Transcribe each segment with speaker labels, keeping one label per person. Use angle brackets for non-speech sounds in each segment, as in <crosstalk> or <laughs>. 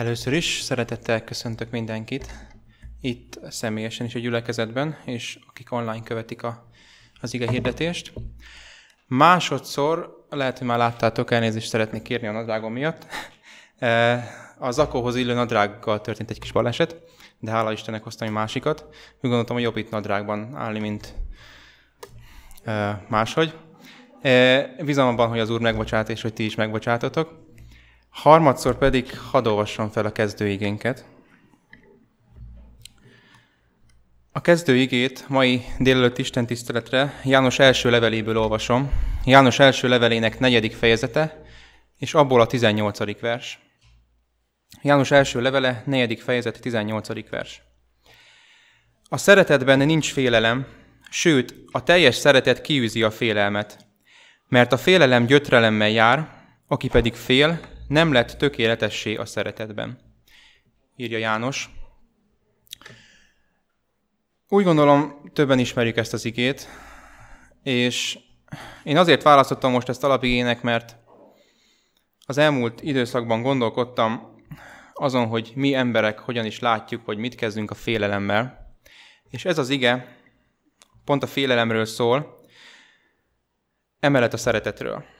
Speaker 1: Először is szeretettel köszöntök mindenkit, itt személyesen is a gyülekezetben, és akik online követik a, az ige hirdetést. Másodszor, lehet, hogy már láttátok, elnézést szeretnék kérni a nadrágom miatt. <laughs> E, a zakóhoz illő nadrággal történt egy kis baleset, de hála Istennek hoztam egy másikat. Úgy gondoltam, hogy jobb itt nadrágban állni, mint e, máshogy. E, bízom abban, hogy az Úr megbocsát, és hogy ti is megbocsátotok. Harmadszor pedig hadd olvassam fel a kezdőigénket. A kezdőigét mai délelőtt Isten tiszteletre János első leveléből olvasom. János első levelének negyedik fejezete, és abból a 18. vers. János első levele, negyedik fejezet, 18. vers. A szeretetben nincs félelem, sőt, a teljes szeretet kiűzi a félelmet, mert a félelem gyötrelemmel jár, aki pedig fél, nem lett tökéletessé a szeretetben. Írja János. Úgy gondolom, többen ismerjük ezt az igét, és én azért választottam most ezt alapigének, mert az elmúlt időszakban gondolkodtam azon, hogy mi emberek hogyan is látjuk, hogy mit kezdünk a félelemmel. És ez az ige pont a félelemről szól, emellett a szeretetről.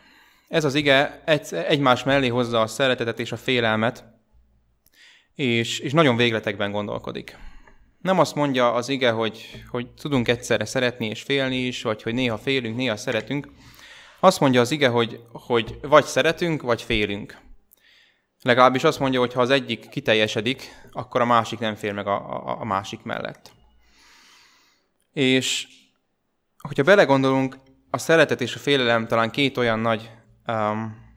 Speaker 1: Ez az ige egy, egymás mellé hozza a szeretetet és a félelmet, és, és nagyon végletekben gondolkodik. Nem azt mondja az ige, hogy, hogy tudunk egyszerre szeretni és félni is, vagy hogy néha félünk, néha szeretünk. Azt mondja az ige, hogy, hogy vagy szeretünk, vagy félünk. Legalábbis azt mondja, hogy ha az egyik kiteljesedik, akkor a másik nem fél meg a, a, a másik mellett. És hogyha belegondolunk, a szeretet és a félelem talán két olyan nagy um,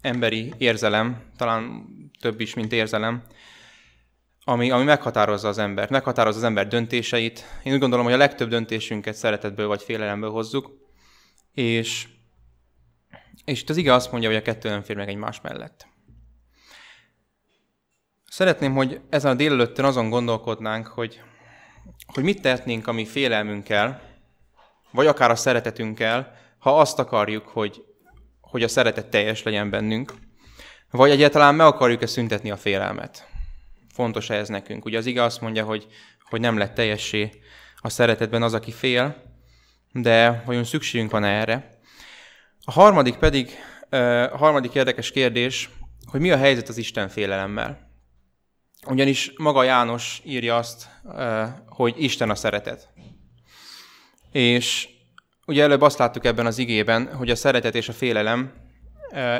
Speaker 1: emberi érzelem, talán több is, mint érzelem, ami, ami meghatározza az embert, meghatározza az ember döntéseit. Én úgy gondolom, hogy a legtöbb döntésünket szeretetből vagy félelemből hozzuk, és, és itt az ige azt mondja, hogy a kettő nem fér meg egymás mellett. Szeretném, hogy ezen a délelőttön azon gondolkodnánk, hogy, hogy mit tehetnénk a mi félelmünkkel, vagy akár a szeretetünkkel, ha azt akarjuk, hogy hogy a szeretet teljes legyen bennünk, vagy egyáltalán meg akarjuk-e szüntetni a félelmet. Fontos ez nekünk. Ugye az ige azt mondja, hogy, hogy nem lett teljessé a szeretetben az, aki fél, de vajon szükségünk van erre? A harmadik pedig, a harmadik érdekes kérdés, hogy mi a helyzet az Isten félelemmel. Ugyanis maga János írja azt, hogy Isten a szeretet. És Ugye előbb azt láttuk ebben az igében, hogy a szeretet és a félelem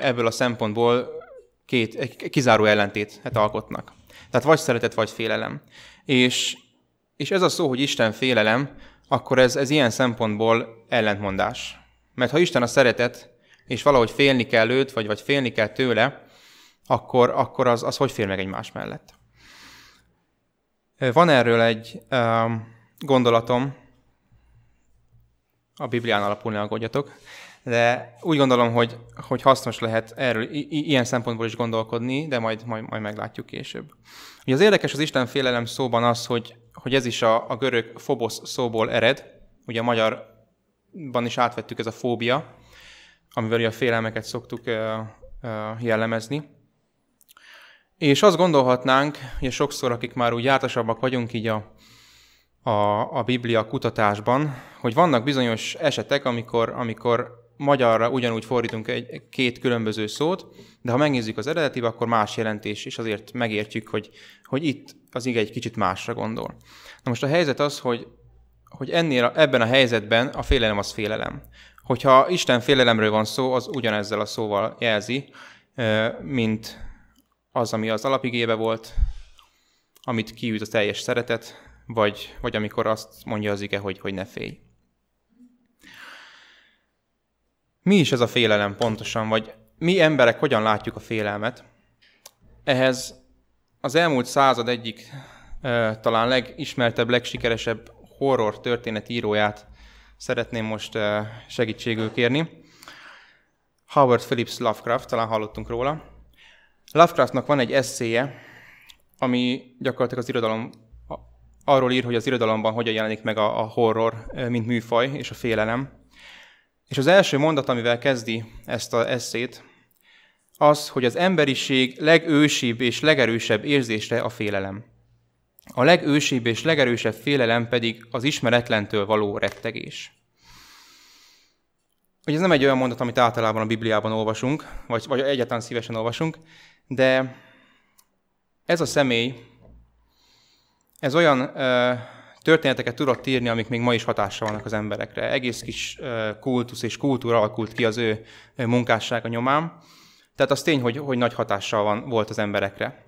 Speaker 1: ebből a szempontból két, egy kizáró ellentétet alkotnak. Tehát vagy szeretet, vagy félelem. És, és ez a szó, hogy Isten félelem, akkor ez, ez ilyen szempontból ellentmondás. Mert ha Isten a szeretet, és valahogy félni kell őt, vagy, vagy félni kell tőle, akkor, akkor az, az hogy fél meg egymás mellett? Van erről egy um, gondolatom, a Biblián alapul ne aggódjatok, de úgy gondolom, hogy, hogy hasznos lehet erről i- ilyen szempontból is gondolkodni, de majd, majd, majd meglátjuk később. Ugye az érdekes az Isten félelem szóban az, hogy, hogy ez is a, a görög fobosz szóból ered, ugye a magyarban is átvettük ez a fóbia, amivel a félelmeket szoktuk uh, uh, jellemezni. És azt gondolhatnánk, hogy sokszor, akik már úgy jártasabbak vagyunk így a, a, a Biblia kutatásban, hogy vannak bizonyos esetek, amikor, amikor magyarra ugyanúgy fordítunk egy, két különböző szót, de ha megnézzük az eredetibe, akkor más jelentés, és azért megértjük, hogy, hogy itt az ige egy kicsit másra gondol. Na most a helyzet az, hogy, hogy ennél, ebben a helyzetben a félelem az félelem. Hogyha Isten félelemről van szó, az ugyanezzel a szóval jelzi, mint az, ami az alapigébe volt, amit kiüt a teljes szeretet, vagy, vagy amikor azt mondja az ige, hogy, hogy ne félj. Mi is ez a félelem pontosan, vagy mi emberek hogyan látjuk a félelmet? Ehhez az elmúlt század egyik talán legismertebb, legsikeresebb horror történet íróját szeretném most segítségül kérni. Howard Phillips Lovecraft, talán hallottunk róla. Lovecraftnak van egy eszéje, ami gyakorlatilag az irodalom arról ír, hogy az irodalomban hogyan jelenik meg a, a horror, mint műfaj, és a félelem. És az első mondat, amivel kezdi ezt a eszét, az, hogy az emberiség legősibb és legerősebb érzése a félelem. A legősibb és legerősebb félelem pedig az ismeretlentől való rettegés. Ugye ez nem egy olyan mondat, amit általában a Bibliában olvasunk, vagy, vagy egyáltalán szívesen olvasunk, de ez a személy, ez olyan ö, történeteket tudott írni, amik még ma is hatással vannak az emberekre. Egész kis ö, kultusz és kultúra alakult ki az ő munkássága nyomán. Tehát az tény, hogy, hogy nagy hatással van, volt az emberekre.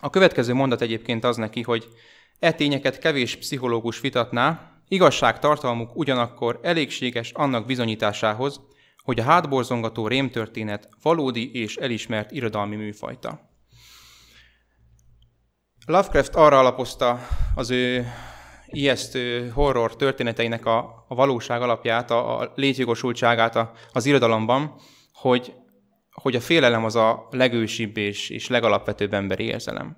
Speaker 1: A következő mondat egyébként az neki, hogy e tényeket kevés pszichológus vitatná, igazságtartalmuk ugyanakkor elégséges annak bizonyításához, hogy a hátborzongató rémtörténet valódi és elismert irodalmi műfajta. Lovecraft arra alapozta az ő ijesztő horror történeteinek a, a valóság alapját, a, a létjogosultságát a, az irodalomban, hogy, hogy a félelem az a legősibb és, és legalapvetőbb emberi érzelem.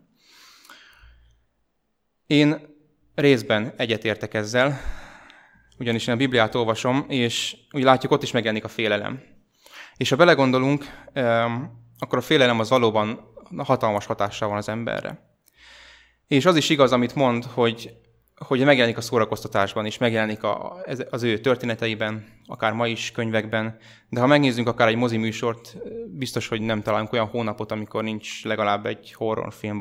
Speaker 1: Én részben egyetértek ezzel, ugyanis én a Bibliát olvasom, és úgy látjuk, ott is megjelenik a félelem. És ha belegondolunk, akkor a félelem az valóban hatalmas hatással van az emberre. És az is igaz, amit mond, hogy, hogy megjelenik a szórakoztatásban is, megjelenik a, az ő történeteiben, akár ma is könyvekben, de ha megnézzünk akár egy mozi műsort, biztos, hogy nem találunk olyan hónapot, amikor nincs legalább egy horrorfilm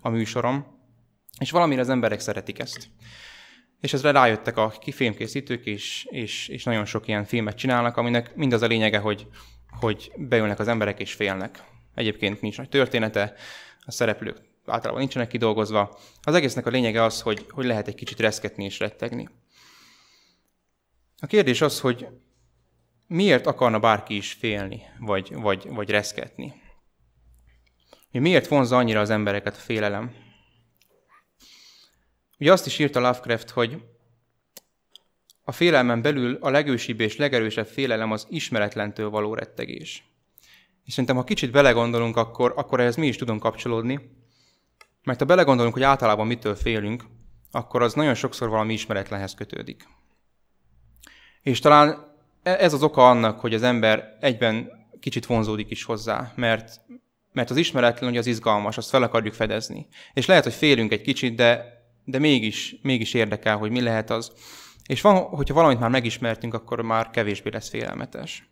Speaker 1: a műsorom. És valamire az emberek szeretik ezt. És ezre rájöttek a filmkészítők, és, és, és nagyon sok ilyen filmet csinálnak, aminek mindaz a lényege, hogy, hogy beülnek az emberek és félnek. Egyébként nincs nagy története, a szereplők általában nincsenek kidolgozva. Az egésznek a lényege az, hogy, hogy lehet egy kicsit reszketni és rettegni. A kérdés az, hogy miért akarna bárki is félni, vagy, vagy, vagy reszketni? Miért vonza annyira az embereket a félelem? Ugye azt is írta Lovecraft, hogy a félelmen belül a legősibb és legerősebb félelem az ismeretlentől való rettegés. És szerintem, ha kicsit belegondolunk, akkor, akkor ehhez mi is tudunk kapcsolódni, mert ha belegondolunk, hogy általában mitől félünk, akkor az nagyon sokszor valami ismeretlenhez kötődik. És talán e- ez az oka annak, hogy az ember egyben kicsit vonzódik is hozzá, mert, mert az ismeretlen, hogy az izgalmas, azt fel akarjuk fedezni. És lehet, hogy félünk egy kicsit, de de mégis, mégis érdekel, hogy mi lehet az. És van, hogyha valamit már megismertünk, akkor már kevésbé lesz félelmetes.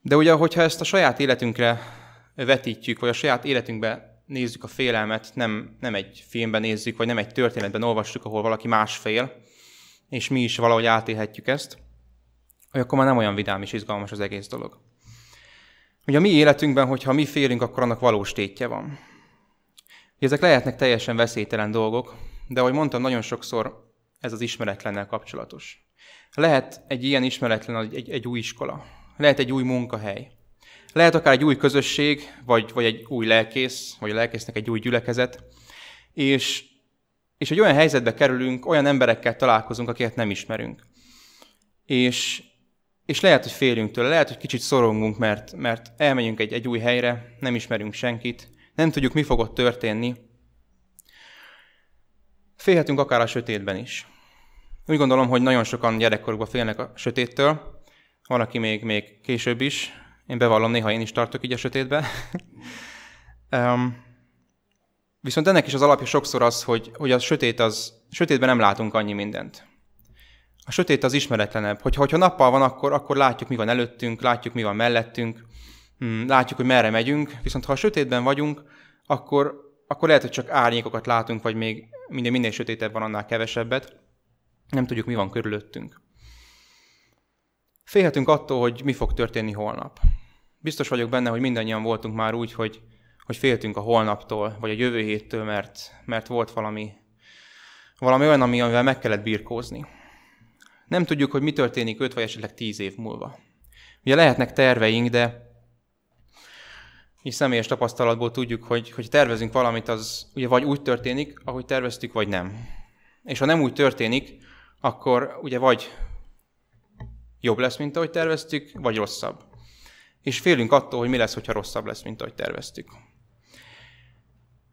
Speaker 1: De ugye, hogyha ezt a saját életünkre vetítjük, vagy a saját életünkbe nézzük a félelmet, nem, nem egy filmben nézzük, vagy nem egy történetben olvassuk, ahol valaki más fél, és mi is valahogy átélhetjük ezt, hogy akkor már nem olyan vidám és izgalmas az egész dolog. Ugye a mi életünkben, hogyha mi félünk, akkor annak valós tétje van. Ezek lehetnek teljesen veszélytelen dolgok, de ahogy mondtam, nagyon sokszor ez az ismeretlennel kapcsolatos. Lehet egy ilyen ismeretlen egy, egy új iskola, lehet egy új munkahely, lehet akár egy új közösség, vagy, vagy egy új lelkész, vagy a lelkésznek egy új gyülekezet, és, és egy olyan helyzetbe kerülünk, olyan emberekkel találkozunk, akiket nem ismerünk. És, és lehet, hogy félünk tőle, lehet, hogy kicsit szorongunk, mert, mert elmegyünk egy, egy új helyre, nem ismerünk senkit, nem tudjuk, mi fog ott történni. Félhetünk akár a sötétben is. Úgy gondolom, hogy nagyon sokan gyerekkorukban félnek a sötéttől, van, aki még, még később is. Én bevallom, néha én is tartok így a sötétbe. <laughs> um, viszont ennek is az alapja sokszor az, hogy, hogy a sötét az, sötétben nem látunk annyi mindent. A sötét az ismeretlenebb. Hogyha, hogyha nappal van, akkor, akkor látjuk, mi van előttünk, látjuk, mi van mellettünk, Hmm, látjuk, hogy merre megyünk, viszont ha a sötétben vagyunk, akkor, akkor lehet, hogy csak árnyékokat látunk, vagy még minden, minél sötétebb van, annál kevesebbet. Nem tudjuk, mi van körülöttünk. Félhetünk attól, hogy mi fog történni holnap. Biztos vagyok benne, hogy mindannyian voltunk már úgy, hogy, hogy féltünk a holnaptól, vagy a jövő héttől, mert, mert volt valami, valami olyan, ami, amivel meg kellett birkózni. Nem tudjuk, hogy mi történik 5 vagy esetleg 10 év múlva. Ugye lehetnek terveink, de és személyes tapasztalatból tudjuk, hogy, hogy tervezünk valamit, az ugye vagy úgy történik, ahogy terveztük, vagy nem. És ha nem úgy történik, akkor ugye vagy jobb lesz, mint ahogy terveztük, vagy rosszabb. És félünk attól, hogy mi lesz, hogyha rosszabb lesz, mint ahogy terveztük.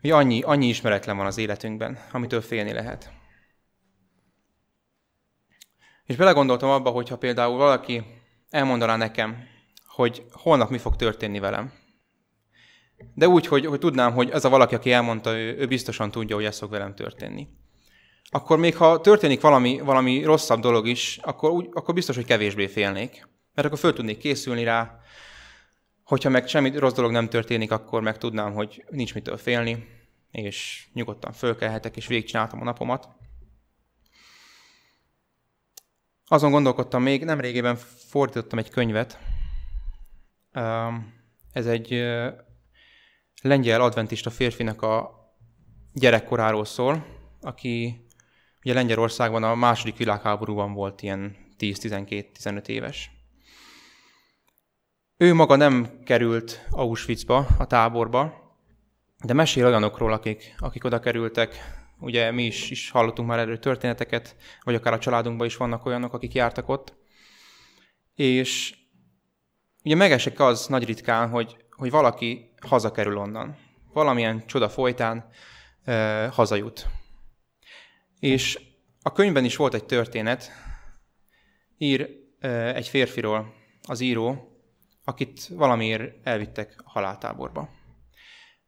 Speaker 1: Ugye annyi, annyi ismeretlen van az életünkben, amitől félni lehet. És belegondoltam abba, hogyha például valaki elmondaná nekem, hogy holnap mi fog történni velem. De úgy, hogy, hogy tudnám, hogy ez a valaki, aki elmondta, ő, ő biztosan tudja, hogy ez fog velem történni. Akkor még ha történik valami, valami rosszabb dolog is, akkor, úgy, akkor biztos, hogy kevésbé félnék. Mert akkor föl tudnék készülni rá, hogyha meg semmi rossz dolog nem történik, akkor meg tudnám, hogy nincs mitől félni, és nyugodtan fölkelhetek, és végigcsináltam a napomat. Azon gondolkodtam még, nem régében fordítottam egy könyvet. Ez egy lengyel adventista férfinak a gyerekkoráról szól, aki ugye Lengyelországban a második világháborúban volt ilyen 10-12-15 éves. Ő maga nem került Auschwitzba, a táborba, de mesél olyanokról, akik, akik oda kerültek. Ugye mi is, is hallottunk már erről történeteket, vagy akár a családunkban is vannak olyanok, akik jártak ott. És ugye megesek az nagy ritkán, hogy, hogy valaki hazakerül onnan. Valamilyen csoda folytán e, hazajut. És a könyvben is volt egy történet, ír e, egy férfiról az író, akit valamiért elvittek haláltáborba.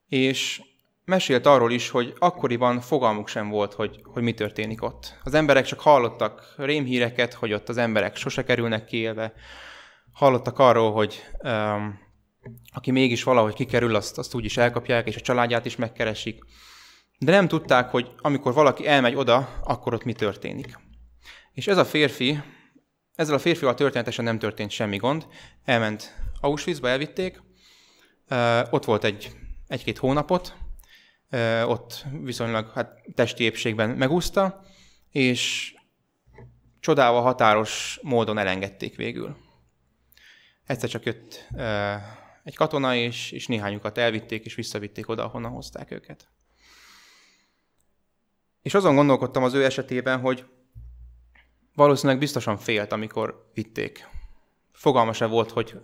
Speaker 1: És mesélt arról is, hogy akkoriban fogalmuk sem volt, hogy, hogy mi történik ott. Az emberek csak hallottak rémhíreket, hogy ott az emberek sose kerülnek kiélve. Hallottak arról, hogy um, aki mégis valahogy kikerül, azt, azt úgy is elkapják, és a családját is megkeresik. De nem tudták, hogy amikor valaki elmegy oda, akkor ott mi történik. És ez a férfi, ezzel a férfival történetesen nem történt semmi gond. Elment Auschwitzba, elvitték, ott volt egy, egy-két hónapot, ott viszonylag hát, testi épségben megúszta, és csodával határos módon elengedték végül. Egyszer csak jött egy katona, és, és néhányukat elvitték, és visszavitték oda, ahonnan hozták őket. És azon gondolkodtam az ő esetében, hogy valószínűleg biztosan félt, amikor vitték. Fogalma sem volt, hogy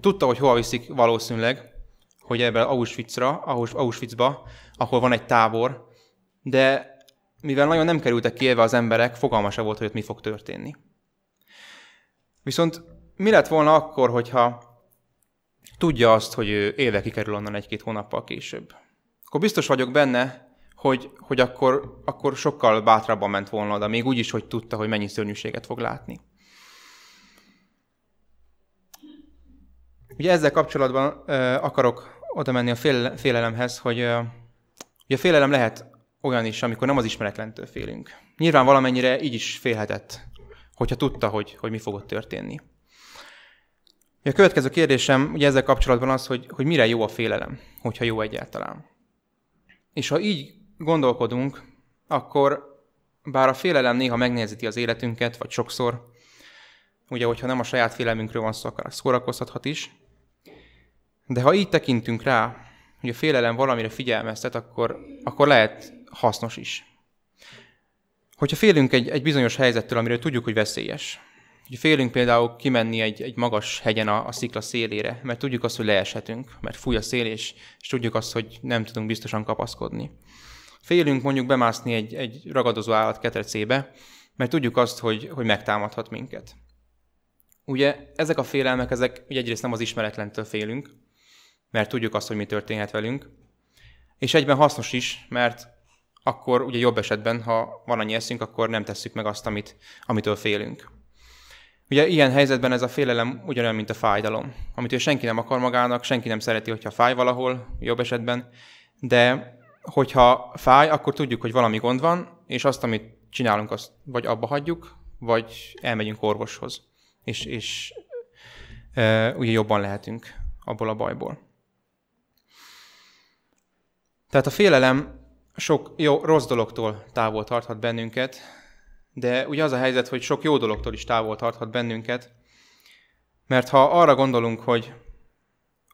Speaker 1: tudta, hogy hova viszik valószínűleg, hogy ebben Auschwitzra, Auschwitzba, ahol van egy tábor, de mivel nagyon nem kerültek kiélve az emberek, fogalma sem volt, hogy ott mi fog történni. Viszont mi lett volna akkor, hogyha tudja azt, hogy ő élve kikerül onnan egy-két hónappal később? Akkor biztos vagyok benne, hogy, hogy akkor, akkor sokkal bátrabban ment volna oda, még úgy is, hogy tudta, hogy mennyi szörnyűséget fog látni. Ugye ezzel kapcsolatban uh, akarok oda menni a fél, félelemhez, hogy uh, ugye a félelem lehet olyan is, amikor nem az ismeretlentől félünk. Nyilván valamennyire így is félhetett, hogyha tudta, hogy, hogy mi fogott történni. A következő kérdésem ugye ezzel kapcsolatban az, hogy, hogy mire jó a félelem, hogyha jó egyáltalán. És ha így gondolkodunk, akkor bár a félelem néha megnézíti az életünket, vagy sokszor, ugye, hogyha nem a saját félelmünkről van szó, akkor szórakoztathat is, de ha így tekintünk rá, hogy a félelem valamire figyelmeztet, akkor, akkor lehet hasznos is. Hogyha félünk egy, egy bizonyos helyzettől, amiről tudjuk, hogy veszélyes, hogy félünk például kimenni egy, egy magas hegyen a, a szikla szélére, mert tudjuk azt, hogy leeshetünk, mert fúj a szél, és, és tudjuk azt, hogy nem tudunk biztosan kapaszkodni. Félünk mondjuk bemászni egy, egy ragadozó állat ketrecébe, mert tudjuk azt, hogy, hogy megtámadhat minket. Ugye ezek a félelmek, ezek ugye egyrészt nem az ismeretlentől félünk, mert tudjuk azt, hogy mi történhet velünk, és egyben hasznos is, mert akkor ugye jobb esetben, ha van annyi eszünk, akkor nem tesszük meg azt, amit, amitől félünk. Ugye ilyen helyzetben ez a félelem ugyanolyan, mint a fájdalom, amit ő senki nem akar magának, senki nem szereti, hogyha fáj valahol, jobb esetben, de hogyha fáj, akkor tudjuk, hogy valami gond van, és azt, amit csinálunk, azt vagy abba hagyjuk, vagy elmegyünk orvoshoz, és, és e, ugye jobban lehetünk abból a bajból. Tehát a félelem sok jó, rossz dologtól távol tarthat bennünket, de ugye az a helyzet, hogy sok jó dologtól is távol tarthat bennünket, mert ha arra gondolunk, hogy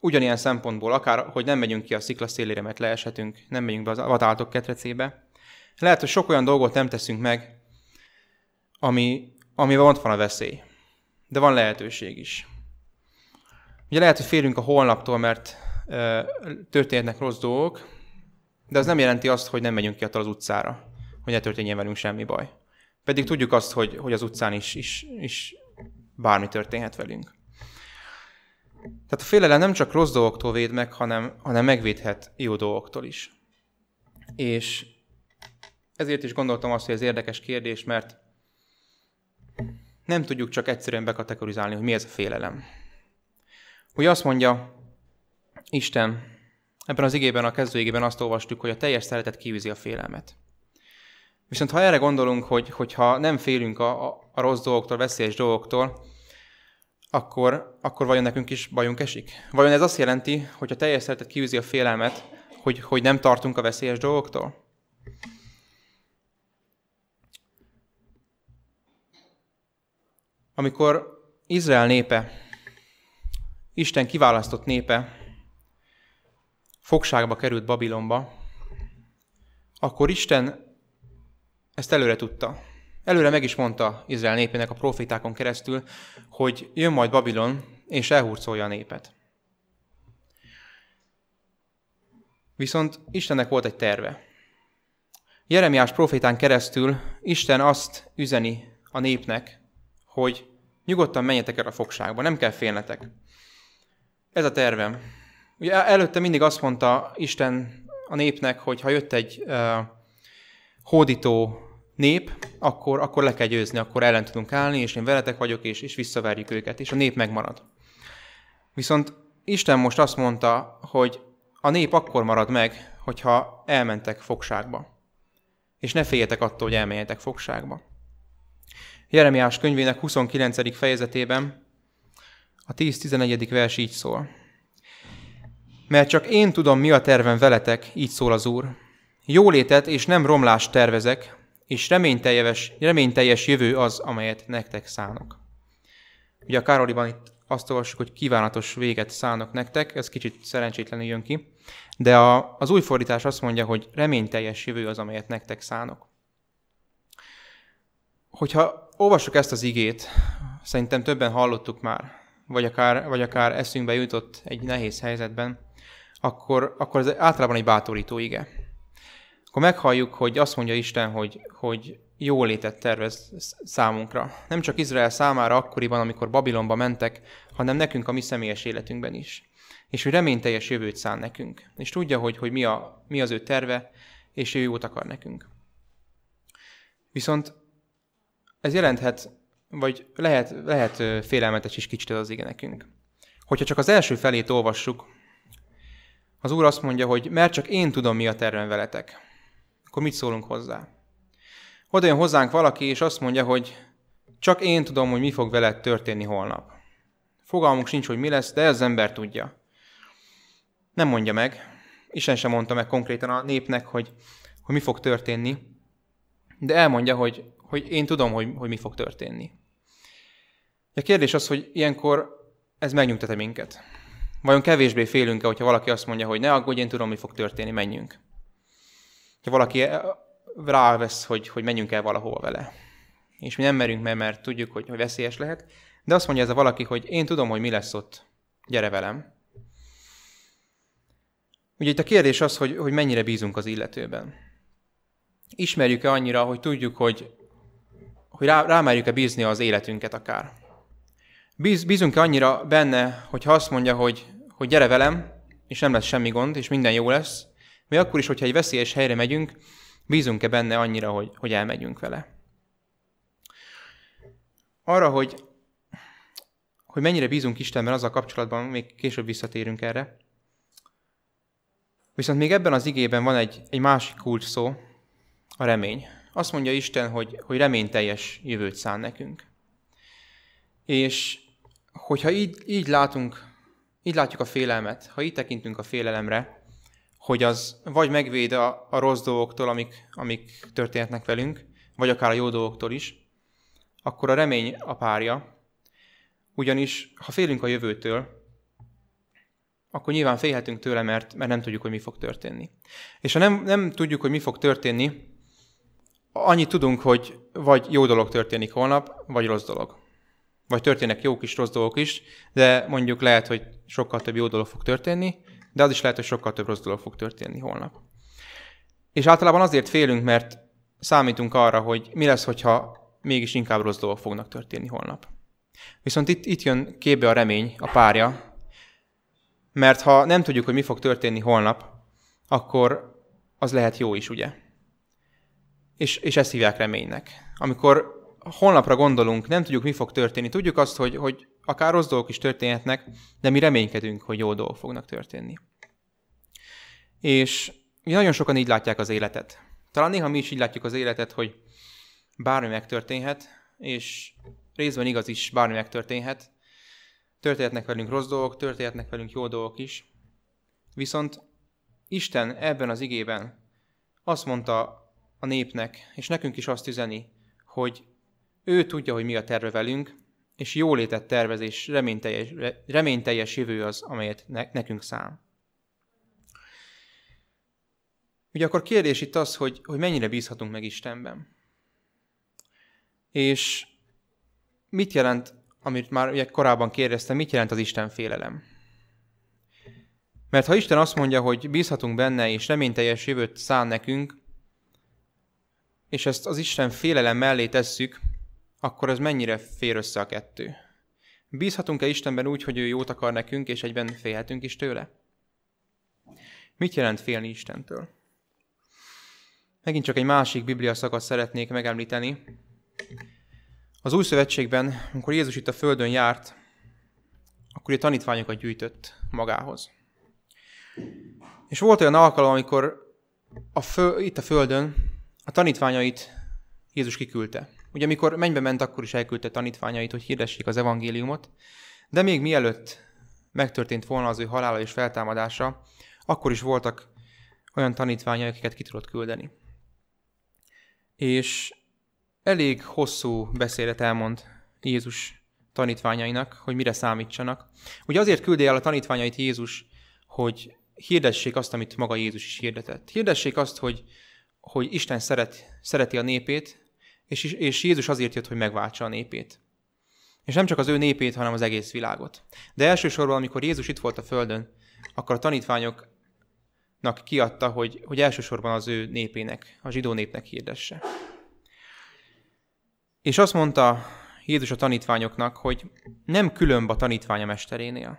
Speaker 1: ugyanilyen szempontból, akár hogy nem megyünk ki a szikla szélére, mert leeshetünk, nem megyünk be az vadáltok ketrecébe, lehet, hogy sok olyan dolgot nem teszünk meg, ami, amivel ott van a veszély. De van lehetőség is. Ugye lehet, hogy félünk a holnaptól, mert e, történhetnek rossz dolgok, de az nem jelenti azt, hogy nem megyünk ki attól az utcára, hogy ne történjen velünk semmi baj. Pedig tudjuk azt, hogy, hogy az utcán is, is, is bármi történhet velünk. Tehát a félelem nem csak rossz dolgoktól véd meg, hanem, hanem megvédhet jó dolgoktól is. És ezért is gondoltam azt, hogy ez érdekes kérdés, mert nem tudjuk csak egyszerűen bekategorizálni, hogy mi ez a félelem. Hogy azt mondja Isten, ebben az igében, a kezdőigében azt olvastuk, hogy a teljes szeretet kivízi a félelmet. Viszont ha erre gondolunk, hogy, hogyha nem félünk a, a, a rossz dolgoktól, veszélyes dolgoktól, akkor, akkor vajon nekünk is bajunk esik? Vajon ez azt jelenti, hogy a teljes szeretet kiűzi a félelmet, hogy, hogy nem tartunk a veszélyes dolgoktól? Amikor Izrael népe, Isten kiválasztott népe fogságba került Babilonba, akkor Isten ezt előre tudta. Előre meg is mondta Izrael népének a profitákon keresztül, hogy jön majd Babilon, és elhurcolja a népet. Viszont Istennek volt egy terve. Jeremiás profétán keresztül Isten azt üzeni a népnek, hogy nyugodtan menjetek el a fogságba, nem kell félnetek. Ez a tervem. Ugye előtte mindig azt mondta Isten a népnek, hogy ha jött egy uh, hódító nép, akkor, akkor le kell győzni, akkor ellen tudunk állni, és én veletek vagyok, és, és visszaverjük őket, és a nép megmarad. Viszont Isten most azt mondta, hogy a nép akkor marad meg, hogyha elmentek fogságba. És ne féljetek attól, hogy elmenjetek fogságba. Jeremiás könyvének 29. fejezetében a 10-11. vers így szól. Mert csak én tudom, mi a tervem veletek, így szól az Úr. Jólétet és nem romlást tervezek, és reményteljes, reményteljes jövő az, amelyet nektek szánok. Ugye a Károliban itt azt olvassuk, hogy kívánatos véget szánok nektek, ez kicsit szerencsétlenül jön ki, de a, az új fordítás azt mondja, hogy reményteljes jövő az, amelyet nektek szánok. Hogyha olvassuk ezt az igét, szerintem többen hallottuk már, vagy akár, vagy akár eszünkbe jutott egy nehéz helyzetben, akkor, akkor ez általában egy bátorító ige akkor meghalljuk, hogy azt mondja Isten, hogy, hogy jó létet tervez számunkra. Nem csak Izrael számára akkoriban, amikor Babilonba mentek, hanem nekünk a mi személyes életünkben is. És hogy reményteljes jövőt szán nekünk. És tudja, hogy, hogy mi, a, mi az ő terve, és ő jót akar nekünk. Viszont ez jelenthet, vagy lehet, lehet félelmetes is kicsit az ige nekünk. Hogyha csak az első felét olvassuk, az Úr azt mondja, hogy mert csak én tudom, mi a tervem veletek akkor mit szólunk hozzá? Oda jön hozzánk valaki, és azt mondja, hogy csak én tudom, hogy mi fog veled történni holnap. Fogalmunk sincs, hogy mi lesz, de ez ember tudja. Nem mondja meg. Isten sem mondta meg konkrétan a népnek, hogy, hogy mi fog történni, de elmondja, hogy, hogy én tudom, hogy, hogy mi fog történni. A kérdés az, hogy ilyenkor ez megnyugtat-e minket? Vajon kevésbé félünk-e, hogyha valaki azt mondja, hogy ne aggódj, én tudom, mi fog történni, menjünk ha valaki eh, rávesz, hogy, hogy menjünk el valahova vele. És mi nem merünk meg, mert tudjuk, hogy, hogy veszélyes lehet. De azt mondja ez a valaki, hogy én tudom, hogy mi lesz ott. Gyere velem. Ugye itt a kérdés az, hogy, hogy mennyire bízunk az illetőben. Ismerjük-e annyira, hogy tudjuk, hogy, hogy rá, rámerjük-e bízni az életünket akár. Bíz, bízunk-e annyira benne, hogy ha azt mondja, hogy, hogy gyere velem, és nem lesz semmi gond, és minden jó lesz, mi akkor is, hogyha egy veszélyes helyre megyünk, bízunk-e benne annyira, hogy, hogy elmegyünk vele. Arra, hogy, hogy mennyire bízunk Istenben, azzal kapcsolatban még később visszatérünk erre. Viszont még ebben az igében van egy, egy másik kulcs szó, a remény. Azt mondja Isten, hogy, hogy reményteljes jövőt szán nekünk. És hogyha így, így látunk, így látjuk a félelmet, ha így tekintünk a félelemre, hogy az vagy megvéd a, a rossz dolgoktól, amik, amik történhetnek velünk, vagy akár a jó dolgoktól is, akkor a remény a párja. Ugyanis, ha félünk a jövőtől, akkor nyilván félhetünk tőle, mert, mert nem tudjuk, hogy mi fog történni. És ha nem, nem tudjuk, hogy mi fog történni, annyit tudunk, hogy vagy jó dolog történik holnap, vagy rossz dolog. Vagy történnek jó kis rossz dolgok is, de mondjuk lehet, hogy sokkal több jó dolog fog történni, de az is lehet, hogy sokkal több rossz dolog fog történni holnap. És általában azért félünk, mert számítunk arra, hogy mi lesz, hogyha mégis inkább rossz dolgok fognak történni holnap. Viszont itt, itt jön képbe a remény, a párja, Mert ha nem tudjuk, hogy mi fog történni holnap, akkor az lehet jó is, ugye? És, és ezt hívják reménynek. Amikor holnapra gondolunk, nem tudjuk, mi fog történni. Tudjuk azt, hogy, hogy akár rossz dolgok is történhetnek, de mi reménykedünk, hogy jó dolgok fognak történni. És nagyon sokan így látják az életet. Talán néha mi is így látjuk az életet, hogy bármi megtörténhet, és részben igaz is, bármi megtörténhet. Történhetnek velünk rossz dolgok, történhetnek velünk jó dolgok is. Viszont Isten ebben az igében azt mondta a népnek, és nekünk is azt üzeni, hogy ő tudja, hogy mi a terve velünk, és jólétet tervez, és reményteljes, reményteljes jövő az, amelyet nekünk szám. Ugye akkor kérdés itt az, hogy, hogy mennyire bízhatunk meg Istenben. És mit jelent, amit már ugye korábban kérdeztem, mit jelent az Isten félelem? Mert ha Isten azt mondja, hogy bízhatunk benne, és reményteljes jövőt szán nekünk, és ezt az Isten félelem mellé tesszük, akkor ez mennyire fér össze a kettő? Bízhatunk-e Istenben úgy, hogy ő jót akar nekünk, és egyben félhetünk is tőle? Mit jelent félni Istentől? Megint csak egy másik biblia szakasz szeretnék megemlíteni. Az új szövetségben, amikor Jézus itt a földön járt, akkor a tanítványokat gyűjtött magához. És volt olyan alkalom, amikor a föl, itt a földön a tanítványait Jézus kiküldte. Ugye amikor mennybe ment, akkor is elküldte tanítványait, hogy hirdessék az evangéliumot, de még mielőtt megtörtént volna az ő halála és feltámadása, akkor is voltak olyan tanítványai, akiket ki tudott küldeni. És elég hosszú beszédet elmond Jézus tanítványainak, hogy mire számítsanak. Ugye azért küldi el a tanítványait Jézus, hogy hirdessék azt, amit maga Jézus is hirdetett. Hirdessék azt, hogy, hogy Isten szeret, szereti a népét, és, és Jézus azért jött, hogy megváltsa a népét. És nem csak az ő népét, hanem az egész világot. De elsősorban, amikor Jézus itt volt a Földön, akkor a tanítványoknak kiadta, hogy, hogy elsősorban az ő népének, a zsidó népnek hirdesse. És azt mondta Jézus a tanítványoknak, hogy nem különb a tanítványa mesterénél,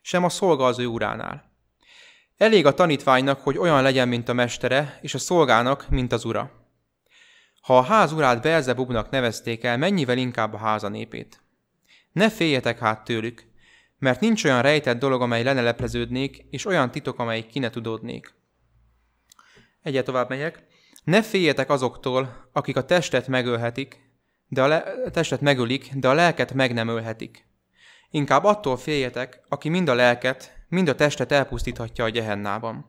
Speaker 1: sem a szolga az ő uránál. Elég a tanítványnak, hogy olyan legyen, mint a mestere, és a szolgának, mint az ura. Ha a ház urát Belzebubnak nevezték el, mennyivel inkább a háza népét. Ne féljetek hát tőlük, mert nincs olyan rejtett dolog, amely lenelepleződnék, és olyan titok, amely ki ne tudódnék. Egyet tovább megyek. Ne féljetek azoktól, akik a testet megölhetik, de a, le- a testet megölik, de a lelket meg nem ölhetik. Inkább attól féljetek, aki mind a lelket, mind a testet elpusztíthatja a gyehennában.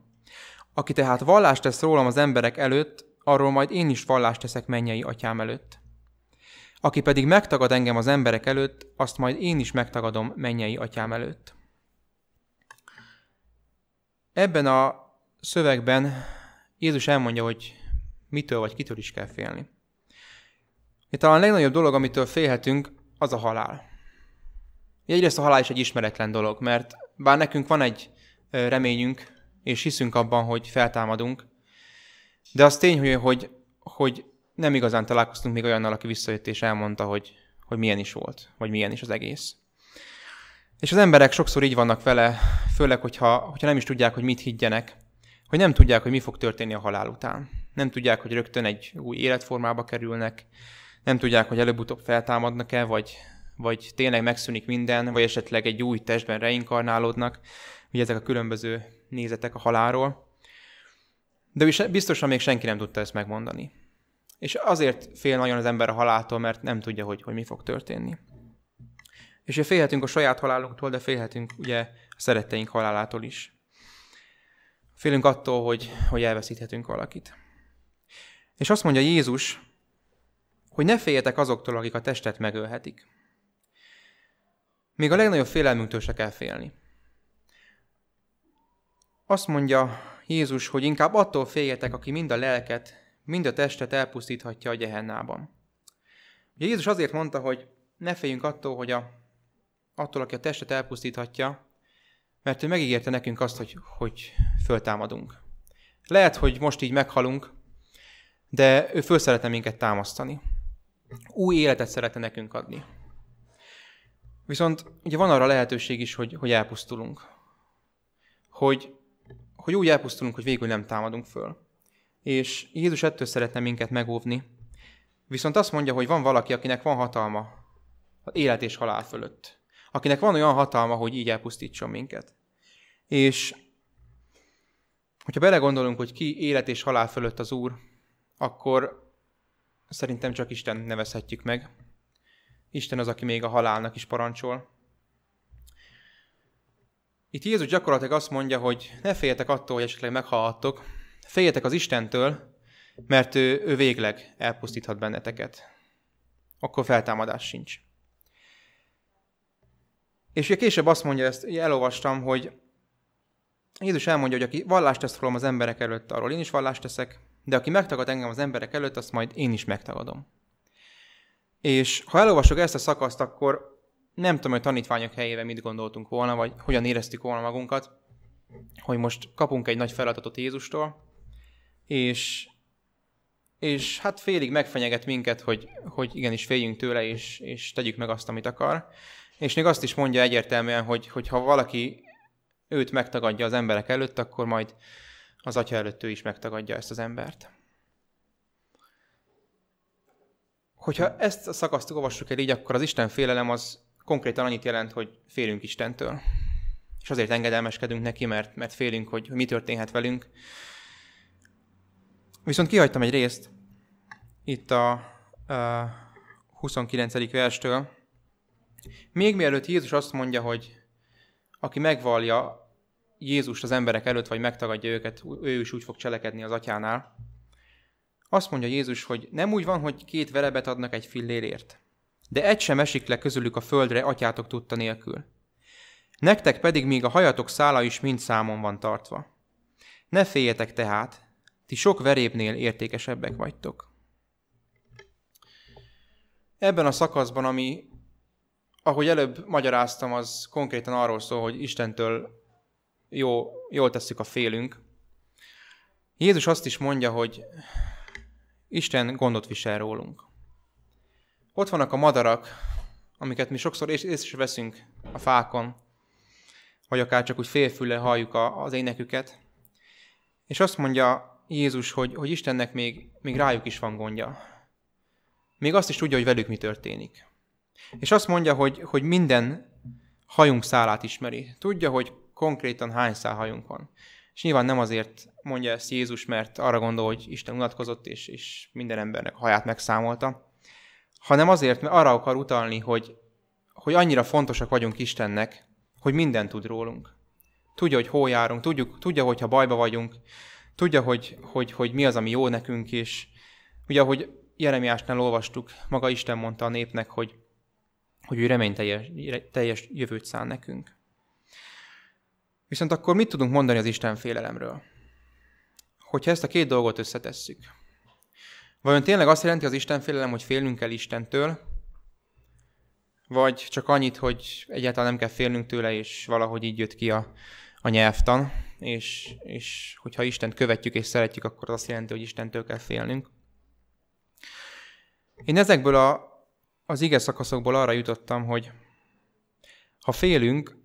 Speaker 1: Aki tehát vallást tesz rólam az emberek előtt, arról majd én is vallást teszek mennyei atyám előtt. Aki pedig megtagad engem az emberek előtt, azt majd én is megtagadom mennyei atyám előtt. Ebben a szövegben Jézus elmondja, hogy mitől vagy kitől is kell félni. Talán a legnagyobb dolog, amitől félhetünk, az a halál. Egyrészt a halál is egy ismeretlen dolog, mert bár nekünk van egy reményünk, és hiszünk abban, hogy feltámadunk, de az tény, hogy, hogy, hogy nem igazán találkoztunk még olyannal, aki visszajött és elmondta, hogy, hogy milyen is volt, vagy milyen is az egész. És az emberek sokszor így vannak vele, főleg, hogyha, hogyha nem is tudják, hogy mit higgyenek, hogy nem tudják, hogy mi fog történni a halál után. Nem tudják, hogy rögtön egy új életformába kerülnek, nem tudják, hogy előbb-utóbb feltámadnak-e, vagy, vagy tényleg megszűnik minden, vagy esetleg egy új testben reinkarnálódnak. Ugye ezek a különböző nézetek a halálról. De biztosan még senki nem tudta ezt megmondani. És azért fél nagyon az ember a haláltól, mert nem tudja, hogy, hogy mi fog történni. És ugye félhetünk a saját halálunktól, de félhetünk ugye a szeretteink halálától is. Félünk attól, hogy, hogy elveszíthetünk valakit. És azt mondja Jézus, hogy ne féljetek azoktól, akik a testet megölhetik. Még a legnagyobb félelmünktől se kell félni. Azt mondja Jézus, hogy inkább attól féljetek, aki mind a lelket, mind a testet elpusztíthatja a gyehennában. Ugye Jézus azért mondta, hogy ne féljünk attól, hogy a, attól, aki a testet elpusztíthatja, mert ő megígérte nekünk azt, hogy, hogy föltámadunk. Lehet, hogy most így meghalunk, de ő föl szeretne minket támasztani. Új életet szeretne nekünk adni. Viszont ugye van arra lehetőség is, hogy, hogy elpusztulunk. Hogy, hogy úgy elpusztulunk, hogy végül nem támadunk föl. És Jézus ettől szeretne minket megóvni. Viszont azt mondja, hogy van valaki, akinek van hatalma élet és halál fölött. Akinek van olyan hatalma, hogy így elpusztítson minket. És hogyha belegondolunk, hogy ki élet és halál fölött az Úr, akkor szerintem csak Isten nevezhetjük meg. Isten az, aki még a halálnak is parancsol. Itt Jézus gyakorlatilag azt mondja, hogy ne féljetek attól, hogy esetleg meghalhattok, féljetek az Istentől, mert ő, ő végleg elpusztíthat benneteket. Akkor feltámadás sincs. És ugye később azt mondja, ezt elolvastam, hogy Jézus elmondja, hogy aki vallást tesz rólam az emberek előtt, arról én is vallást teszek, de aki megtagad engem az emberek előtt, azt majd én is megtagadom. És ha elolvasok ezt a szakaszt, akkor nem tudom, hogy tanítványok helyébe mit gondoltunk volna, vagy hogyan éreztük volna magunkat, hogy most kapunk egy nagy feladatot Jézustól, és, és hát félig megfenyeget minket, hogy, hogy igenis féljünk tőle, és, és tegyük meg azt, amit akar. És még azt is mondja egyértelműen, hogy, hogy ha valaki őt megtagadja az emberek előtt, akkor majd az atya előtt ő is megtagadja ezt az embert. Hogyha ezt a szakaszt olvassuk el így, akkor az Isten félelem az konkrétan annyit jelent, hogy félünk Istentől. És azért engedelmeskedünk neki, mert, mert félünk, hogy, mi történhet velünk. Viszont kihagytam egy részt itt a, a 29. verstől. Még mielőtt Jézus azt mondja, hogy aki megvalja Jézust az emberek előtt, vagy megtagadja őket, ő is úgy fog cselekedni az atyánál. Azt mondja Jézus, hogy nem úgy van, hogy két verebet adnak egy fillérért, de egy sem esik le közülük a földre atyátok tudta nélkül. Nektek pedig még a hajatok szála is mind számon van tartva. Ne féljetek tehát, ti sok verébnél értékesebbek vagytok. Ebben a szakaszban, ami, ahogy előbb magyaráztam, az konkrétan arról szól, hogy Istentől jó, jól tesszük a félünk. Jézus azt is mondja, hogy Isten gondot visel rólunk. Ott vannak a madarak, amiket mi sokszor észre veszünk a fákon, vagy akár csak úgy félfülle halljuk az éneküket. És azt mondja Jézus, hogy, hogy Istennek még, még rájuk is van gondja. Még azt is tudja, hogy velük mi történik. És azt mondja, hogy, hogy minden hajunk szálát ismeri. Tudja, hogy konkrétan hány szál hajunk van. És nyilván nem azért mondja ezt Jézus, mert arra gondol, hogy Isten unatkozott, és, és minden embernek a haját megszámolta, hanem azért, mert arra akar utalni, hogy, hogy annyira fontosak vagyunk Istennek, hogy minden tud rólunk. Tudja, hogy hol járunk, tudjuk, tudja, hogyha bajba vagyunk, tudja, hogy, hogy, hogy mi az, ami jó nekünk, és ugye, ahogy Jeremiásnál olvastuk, maga Isten mondta a népnek, hogy, hogy ő reményteljes teljes jövőt szán nekünk. Viszont akkor mit tudunk mondani az Isten félelemről? Hogyha ezt a két dolgot összetesszük. Vajon tényleg azt jelenti az Isten félelem, hogy félnünk kell Istentől, vagy csak annyit, hogy egyáltalán nem kell félnünk tőle, és valahogy így jött ki a, a nyelvtan, és, és hogyha Istent követjük és szeretjük, akkor az azt jelenti, hogy Istentől kell félnünk. Én ezekből a, az ige szakaszokból arra jutottam, hogy ha félünk,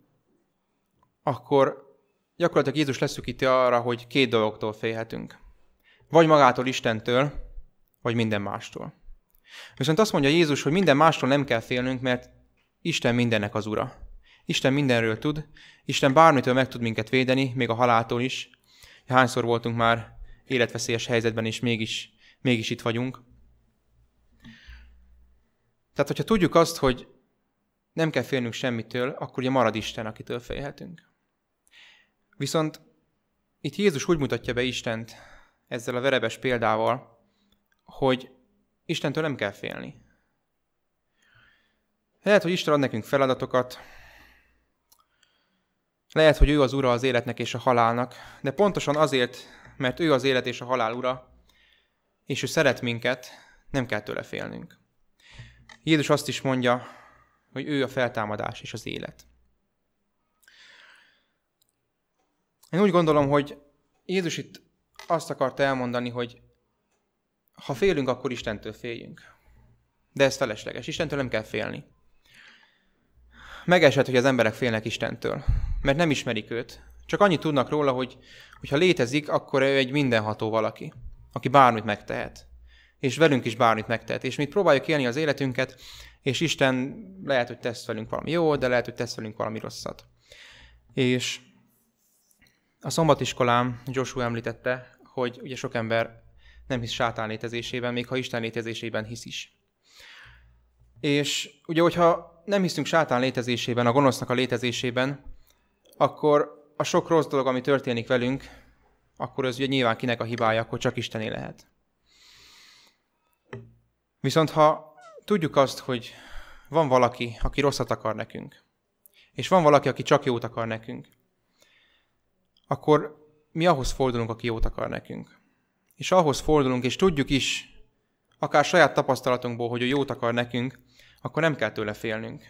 Speaker 1: akkor gyakorlatilag Jézus leszűkíti arra, hogy két dologtól félhetünk. Vagy magától Istentől, vagy minden mástól. Viszont azt mondja Jézus, hogy minden mástól nem kell félnünk, mert Isten mindennek az ura. Isten mindenről tud, Isten bármitől meg tud minket védeni, még a haláltól is. Hányszor voltunk már életveszélyes helyzetben, és mégis, mégis itt vagyunk. Tehát, hogyha tudjuk azt, hogy nem kell félnünk semmitől, akkor ugye marad Isten, akitől félhetünk. Viszont itt Jézus úgy mutatja be Istent ezzel a verebes példával, hogy Istentől nem kell félni. Lehet, hogy Isten ad nekünk feladatokat, lehet, hogy ő az ura az életnek és a halálnak, de pontosan azért, mert ő az élet és a halál ura, és ő szeret minket, nem kell tőle félnünk. Jézus azt is mondja, hogy ő a feltámadás és az élet. Én úgy gondolom, hogy Jézus itt azt akarta elmondani, hogy ha félünk, akkor Istentől féljünk. De ez felesleges. Istentől nem kell félni. megesett, hogy az emberek félnek Istentől, mert nem ismerik őt. Csak annyit tudnak róla, hogy ha létezik, akkor ő egy mindenható valaki, aki bármit megtehet. És velünk is bármit megtehet. És mi próbáljuk élni az életünket, és Isten lehet, hogy tesz velünk valami jó, de lehet, hogy tesz velünk valami rosszat. És a szombatiskolám Joshua említette, hogy ugye sok ember nem hisz sátán létezésében, még ha Isten létezésében hisz is. És ugye, hogyha nem hiszünk sátán létezésében, a gonosznak a létezésében, akkor a sok rossz dolog, ami történik velünk, akkor az ugye nyilván kinek a hibája, akkor csak Istené lehet. Viszont ha tudjuk azt, hogy van valaki, aki rosszat akar nekünk, és van valaki, aki csak jót akar nekünk, akkor mi ahhoz fordulunk, aki jót akar nekünk. És ahhoz fordulunk, és tudjuk is, akár saját tapasztalatunkból, hogy ő jót akar nekünk, akkor nem kell tőle félnünk.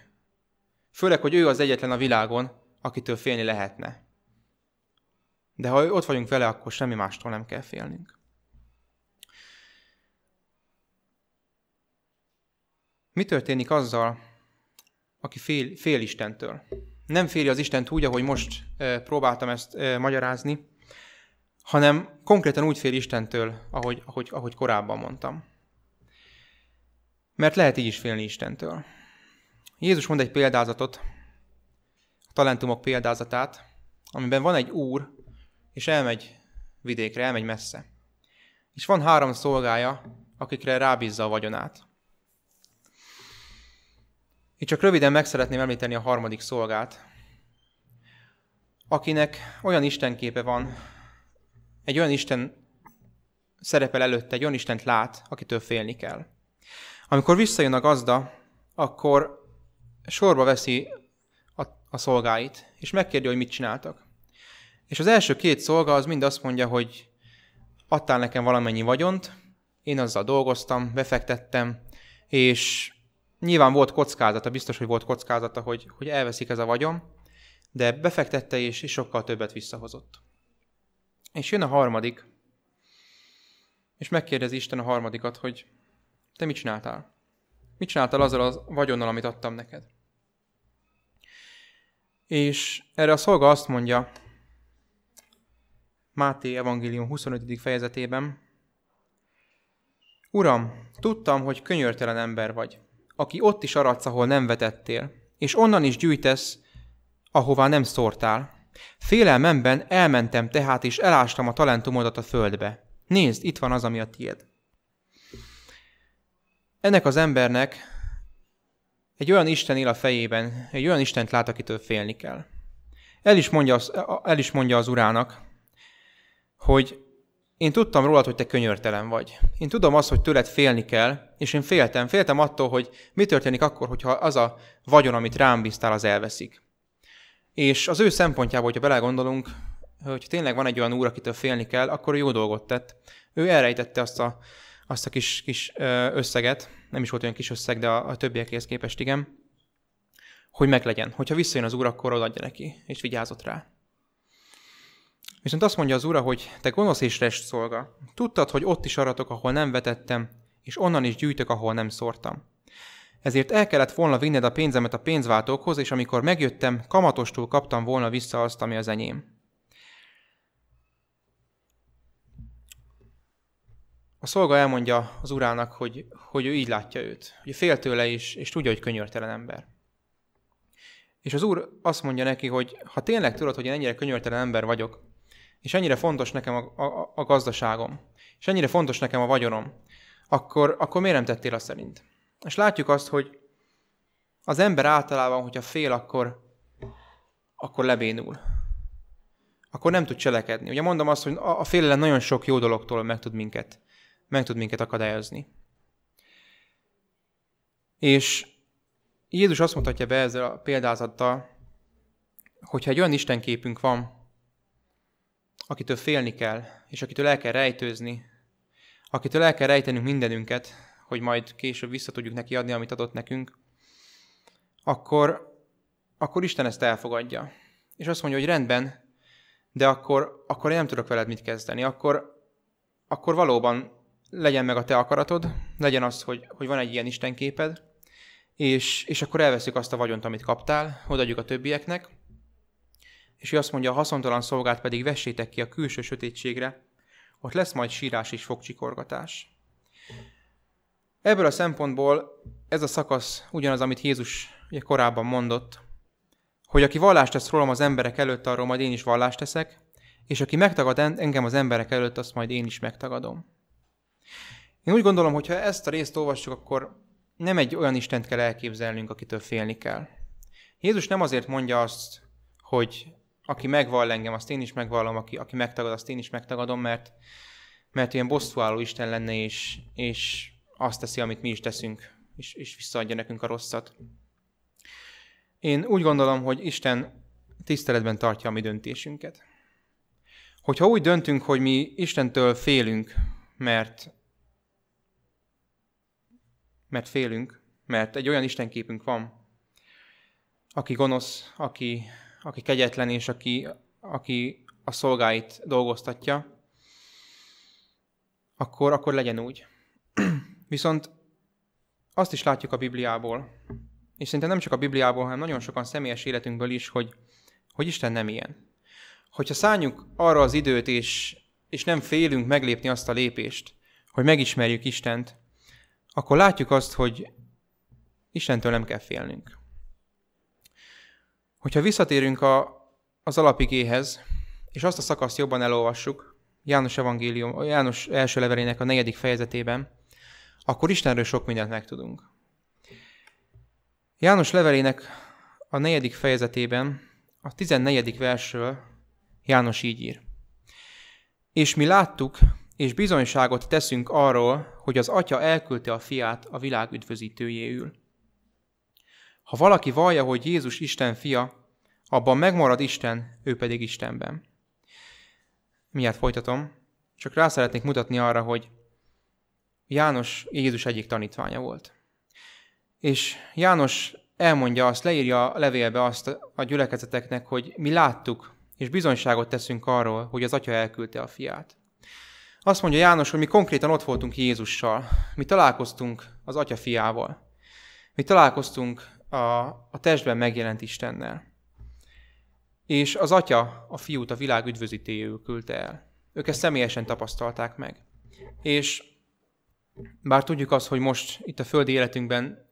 Speaker 1: Főleg, hogy ő az egyetlen a világon, akitől félni lehetne. De ha ott vagyunk vele, akkor semmi mástól nem kell félnünk. Mi történik azzal, aki fél, fél Istentől? Nem féli az Istent úgy, ahogy most e, próbáltam ezt e, magyarázni, hanem konkrétan úgy fél Istentől, ahogy, ahogy, ahogy korábban mondtam. Mert lehet így is félni Istentől. Jézus mond egy példázatot, a talentumok példázatát, amiben van egy úr, és elmegy vidékre, elmegy messze. És van három szolgája, akikre rábízza a vagyonát. Itt csak röviden meg szeretném említeni a harmadik szolgát, akinek olyan istenképe van, egy olyan Isten szerepel előtte, egy olyan Istent lát, akitől félni kell. Amikor visszajön a gazda, akkor sorba veszi a, a szolgáit, és megkérdi, hogy mit csináltak. És az első két szolga az mind azt mondja, hogy adtál nekem valamennyi vagyont, én azzal dolgoztam, befektettem, és nyilván volt kockázata, biztos, hogy volt kockázata, hogy, hogy elveszik ez a vagyon, de befektette és, és sokkal többet visszahozott. És jön a harmadik, és megkérdezi Isten a harmadikat, hogy te mit csináltál? Mit csináltál azzal a vagyonnal, amit adtam neked? És erre a szolga azt mondja, Máté evangélium 25. fejezetében, Uram, tudtam, hogy könyörtelen ember vagy, aki ott is aradsz, ahol nem vetettél, és onnan is gyűjtesz, ahová nem szórtál. Félelmemben elmentem tehát, és elástam a talentumodat a földbe. Nézd, itt van az, ami a tied. Ennek az embernek egy olyan Isten él a fejében, egy olyan Istent lát, akitől félni kell. El is mondja, el is mondja az urának, hogy én tudtam rólad, hogy te könyörtelen vagy. Én tudom azt, hogy tőled félni kell, és én féltem. Féltem attól, hogy mi történik akkor, hogyha az a vagyon, amit rám bíztál, az elveszik. És az ő szempontjából, hogyha belegondolunk, hogy tényleg van egy olyan úr, akitől félni kell, akkor jó dolgot tett. Ő elrejtette azt a, azt a kis, kis összeget, nem is volt olyan kis összeg, de a, a többiekhez képest igen, hogy meglegyen. Hogyha visszajön az úr, akkor odaadja neki, és vigyázott rá. Viszont azt mondja az ura, hogy te gonosz és rest szolga. Tudtad, hogy ott is aratok, ahol nem vetettem, és onnan is gyűjtök, ahol nem szórtam. Ezért el kellett volna vinned a pénzemet a pénzváltókhoz, és amikor megjöttem, kamatostól kaptam volna vissza azt, ami az enyém. A szolga elmondja az urának, hogy, hogy ő így látja őt, hogy fél tőle is, és tudja, hogy könyörtelen ember. És az úr azt mondja neki, hogy ha tényleg tudod, hogy én ennyire könyörtelen ember vagyok, és ennyire fontos nekem a, a, a gazdaságom, és ennyire fontos nekem a vagyonom, akkor, akkor miért nem tettél azt szerint? És látjuk azt, hogy az ember általában, hogyha fél, akkor, akkor lebénul. Akkor nem tud cselekedni. Ugye mondom azt, hogy a félelem nagyon sok jó dologtól meg tud minket, meg tud minket akadályozni. És Jézus azt mutatja be ezzel a példázattal, hogyha egy olyan istenképünk van, akitől félni kell, és akitől el kell rejtőzni, akitől el kell rejtenünk mindenünket, hogy majd később vissza tudjuk neki adni, amit adott nekünk, akkor, akkor Isten ezt elfogadja. És azt mondja, hogy rendben, de akkor, akkor én nem tudok veled mit kezdeni. Akkor, akkor valóban legyen meg a te akaratod, legyen az, hogy, hogy van egy ilyen Isten képed, és, és akkor elveszük azt a vagyont, amit kaptál, odaadjuk a többieknek, és ő azt mondja, a haszontalan szolgát pedig vessétek ki a külső sötétségre, ott lesz majd sírás és fogcsikorgatás. Ebből a szempontból ez a szakasz ugyanaz, amit Jézus korábban mondott, hogy aki vallást tesz rólam az emberek előtt, arról majd én is vallást teszek, és aki megtagad engem az emberek előtt, azt majd én is megtagadom. Én úgy gondolom, hogy ha ezt a részt olvassuk, akkor nem egy olyan Istent kell elképzelnünk, akitől félni kell. Jézus nem azért mondja azt, hogy aki megvall engem, azt én is megvallom, aki, aki megtagad, azt én is megtagadom, mert, mert ilyen bosszúálló Isten lenne, és, és azt teszi, amit mi is teszünk, és, és visszaadja nekünk a rosszat. Én úgy gondolom, hogy Isten tiszteletben tartja a mi döntésünket. Hogyha úgy döntünk, hogy mi Istentől félünk, mert, mert félünk, mert egy olyan Istenképünk van, aki gonosz, aki, aki kegyetlen, és aki, aki a szolgáit dolgoztatja, akkor, akkor legyen úgy. Viszont azt is látjuk a Bibliából, és szerintem nem csak a Bibliából, hanem nagyon sokan személyes életünkből is, hogy, hogy Isten nem ilyen. Hogyha szálljuk arra az időt, és, és nem félünk meglépni azt a lépést, hogy megismerjük Istent, akkor látjuk azt, hogy Istentől nem kell félnünk. Hogyha visszatérünk a, az alapigéhez, és azt a szakaszt jobban elolvassuk, János evangélium, János első levelének a negyedik fejezetében, akkor Istenről sok mindent megtudunk. János levelének a negyedik fejezetében, a tizennegyedik versről János így ír. És mi láttuk, és bizonyságot teszünk arról, hogy az Atya elküldte a fiát a világ üdvözítőjéül. Ha valaki vallja, hogy Jézus Isten fia, abban megmarad Isten, ő pedig Istenben. Miért folytatom? Csak rá szeretnék mutatni arra, hogy János Jézus egyik tanítványa volt. És János elmondja azt, leírja a levélbe azt a gyülekezeteknek, hogy mi láttuk, és bizonyságot teszünk arról, hogy az Atya elküldte a fiát. Azt mondja János, hogy mi konkrétan ott voltunk Jézussal. Mi találkoztunk az Atya fiával. Mi találkoztunk a, a testben megjelent Istennel. És az Atya a fiút a világ üdvözítéjéül küldte el. Ők ezt személyesen tapasztalták meg. És bár tudjuk azt, hogy most itt a földi életünkben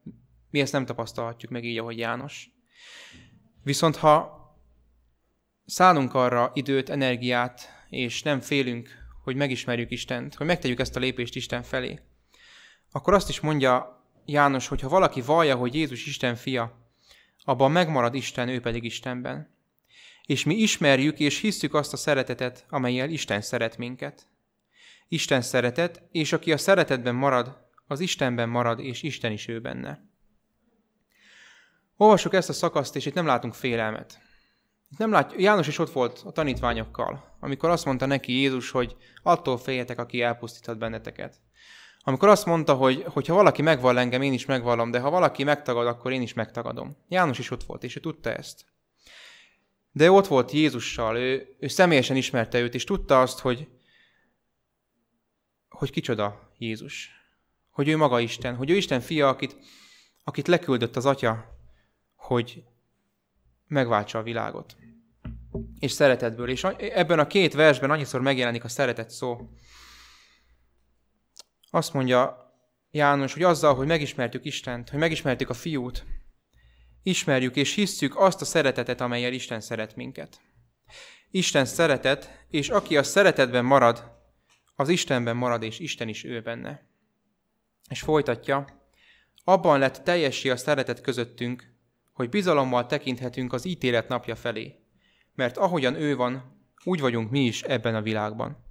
Speaker 1: mi ezt nem tapasztalhatjuk meg így, ahogy János. Viszont ha szállunk arra időt, energiát, és nem félünk, hogy megismerjük Istent, hogy megtegyük ezt a lépést Isten felé, akkor azt is mondja János, hogy ha valaki vallja, hogy Jézus Isten fia, abban megmarad Isten, ő pedig Istenben. És mi ismerjük és hisszük azt a szeretetet, amelyel Isten szeret minket. Isten szeretet, és aki a szeretetben marad, az Istenben marad, és Isten is ő benne. Olvassuk ezt a szakaszt, és itt nem látunk félelmet. Itt nem lát... János is ott volt a tanítványokkal, amikor azt mondta neki Jézus, hogy attól féljetek, aki elpusztíthat benneteket. Amikor azt mondta, hogy, ha valaki megvall engem, én is megvallom, de ha valaki megtagad, akkor én is megtagadom. János is ott volt, és ő tudta ezt. De ott volt Jézussal, ő, ő személyesen ismerte őt, és tudta azt, hogy, hogy kicsoda Jézus. Hogy ő maga Isten, hogy ő Isten fia, akit, akit leküldött az Atya, hogy megváltsa a világot. És szeretetből. És ebben a két versben annyiszor megjelenik a szeretet szó. Azt mondja János, hogy azzal, hogy megismertük Istent, hogy megismertük a fiút, ismerjük és hisszük azt a szeretetet, amelyel Isten szeret minket. Isten szeretet, és aki a szeretetben marad, az Istenben marad, és Isten is ő benne. És folytatja, abban lett teljessé a szeretet közöttünk, hogy bizalommal tekinthetünk az ítélet napja felé, mert ahogyan ő van, úgy vagyunk mi is ebben a világban.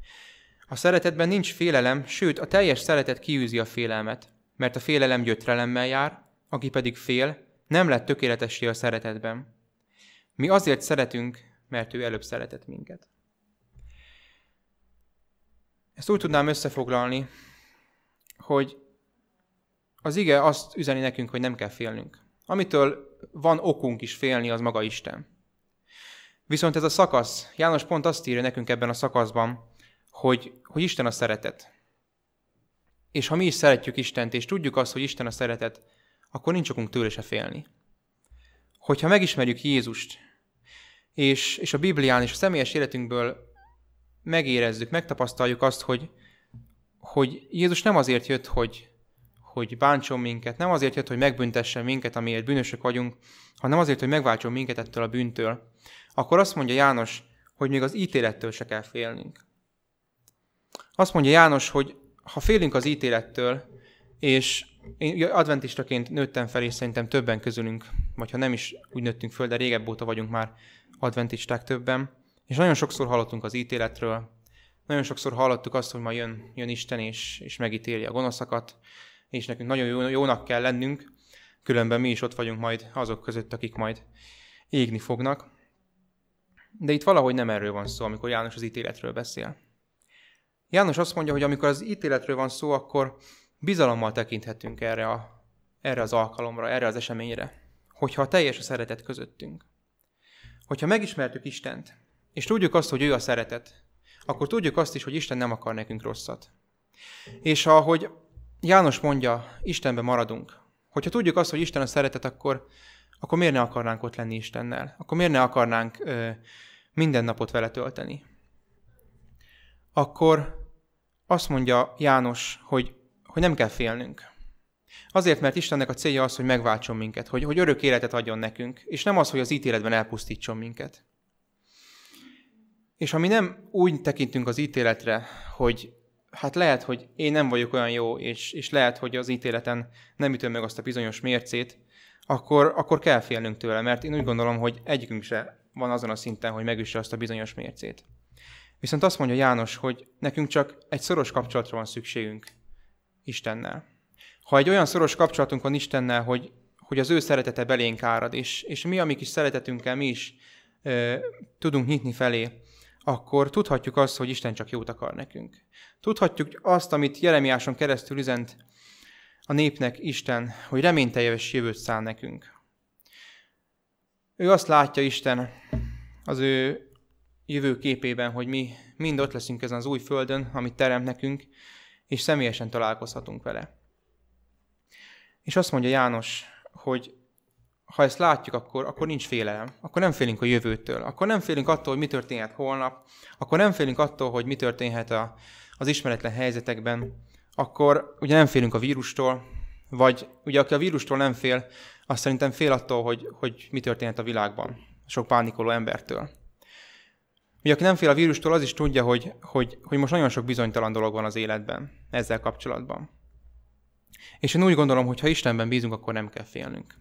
Speaker 1: A szeretetben nincs félelem, sőt a teljes szeretet kiűzi a félelmet, mert a félelem gyötrelemmel jár, aki pedig fél, nem lett tökéletessé a szeretetben. Mi azért szeretünk, mert ő előbb szeretett minket. Ezt úgy tudnám összefoglalni, hogy az ige azt üzeni nekünk, hogy nem kell félnünk. Amitől van okunk is félni, az maga Isten. Viszont ez a szakasz, János pont azt írja nekünk ebben a szakaszban, hogy, hogy Isten a szeretet. És ha mi is szeretjük Istent, és tudjuk azt, hogy Isten a szeretet, akkor nincs okunk tőle se félni. Hogyha megismerjük Jézust, és, és a Biblián és a személyes életünkből megérezzük, megtapasztaljuk azt, hogy, hogy Jézus nem azért jött, hogy, hogy bántson minket, nem azért jött, hogy megbüntessen minket, amiért bűnösök vagyunk, hanem azért, hogy megváltson minket ettől a bűntől, akkor azt mondja János, hogy még az ítélettől se kell félnünk. Azt mondja János, hogy ha félünk az ítélettől, és én adventistaként nőttem fel, és szerintem többen közülünk, vagy ha nem is úgy nőttünk föl, de régebb óta vagyunk már adventisták többen, és nagyon sokszor hallottunk az ítéletről, nagyon sokszor hallottuk azt, hogy ma jön, jön Isten, és, és megítéli a gonoszakat, és nekünk nagyon jó, jónak kell lennünk, különben mi is ott vagyunk majd azok között, akik majd égni fognak. De itt valahogy nem erről van szó, amikor János az ítéletről beszél. János azt mondja, hogy amikor az ítéletről van szó, akkor bizalommal tekinthetünk erre, a, erre az alkalomra, erre az eseményre, hogyha teljes a szeretet közöttünk. Hogyha megismertük Istent, és tudjuk azt, hogy ő a szeretet, akkor tudjuk azt is, hogy Isten nem akar nekünk rosszat. És ahogy János mondja, Istenbe maradunk. Hogyha tudjuk azt, hogy Isten a szeretet, akkor, akkor miért ne akarnánk ott lenni Istennel? Akkor miért ne akarnánk ö, minden napot vele tölteni? Akkor azt mondja János, hogy, hogy nem kell félnünk. Azért, mert Istennek a célja az, hogy megváltson minket, hogy, hogy örök életet adjon nekünk, és nem az, hogy az ítéletben elpusztítson minket. És ha mi nem úgy tekintünk az ítéletre, hogy hát lehet, hogy én nem vagyok olyan jó, és, és lehet, hogy az ítéleten nem ütöm meg azt a bizonyos mércét, akkor, akkor kell félnünk tőle, mert én úgy gondolom, hogy egyikünk se van azon a szinten, hogy megüsse azt a bizonyos mércét. Viszont azt mondja János, hogy nekünk csak egy szoros kapcsolatra van szükségünk Istennel. Ha egy olyan szoros kapcsolatunk van Istennel, hogy, hogy az ő szeretete belénk árad, és, és mi, amik is szeretetünkkel mi is e, tudunk nyitni felé, akkor tudhatjuk azt, hogy Isten csak jót akar nekünk. Tudhatjuk azt, amit Jeremiáson keresztül üzent a népnek Isten, hogy reményteljes jövőt száll nekünk. Ő azt látja Isten az ő jövő képében, hogy mi mind ott leszünk ezen az új földön, amit teremt nekünk, és személyesen találkozhatunk vele. És azt mondja János, hogy ha ezt látjuk, akkor, akkor nincs félelem. Akkor nem félünk a jövőtől. Akkor nem félünk attól, hogy mi történhet holnap. Akkor nem félünk attól, hogy mi történhet a, az ismeretlen helyzetekben. Akkor ugye nem félünk a vírustól, vagy ugye aki a vírustól nem fél, azt szerintem fél attól, hogy, hogy mi történhet a világban. Sok pánikoló embertől. Ugye aki nem fél a vírustól, az is tudja, hogy, hogy, hogy most nagyon sok bizonytalan dolog van az életben ezzel kapcsolatban. És én úgy gondolom, hogy ha Istenben bízunk, akkor nem kell félnünk.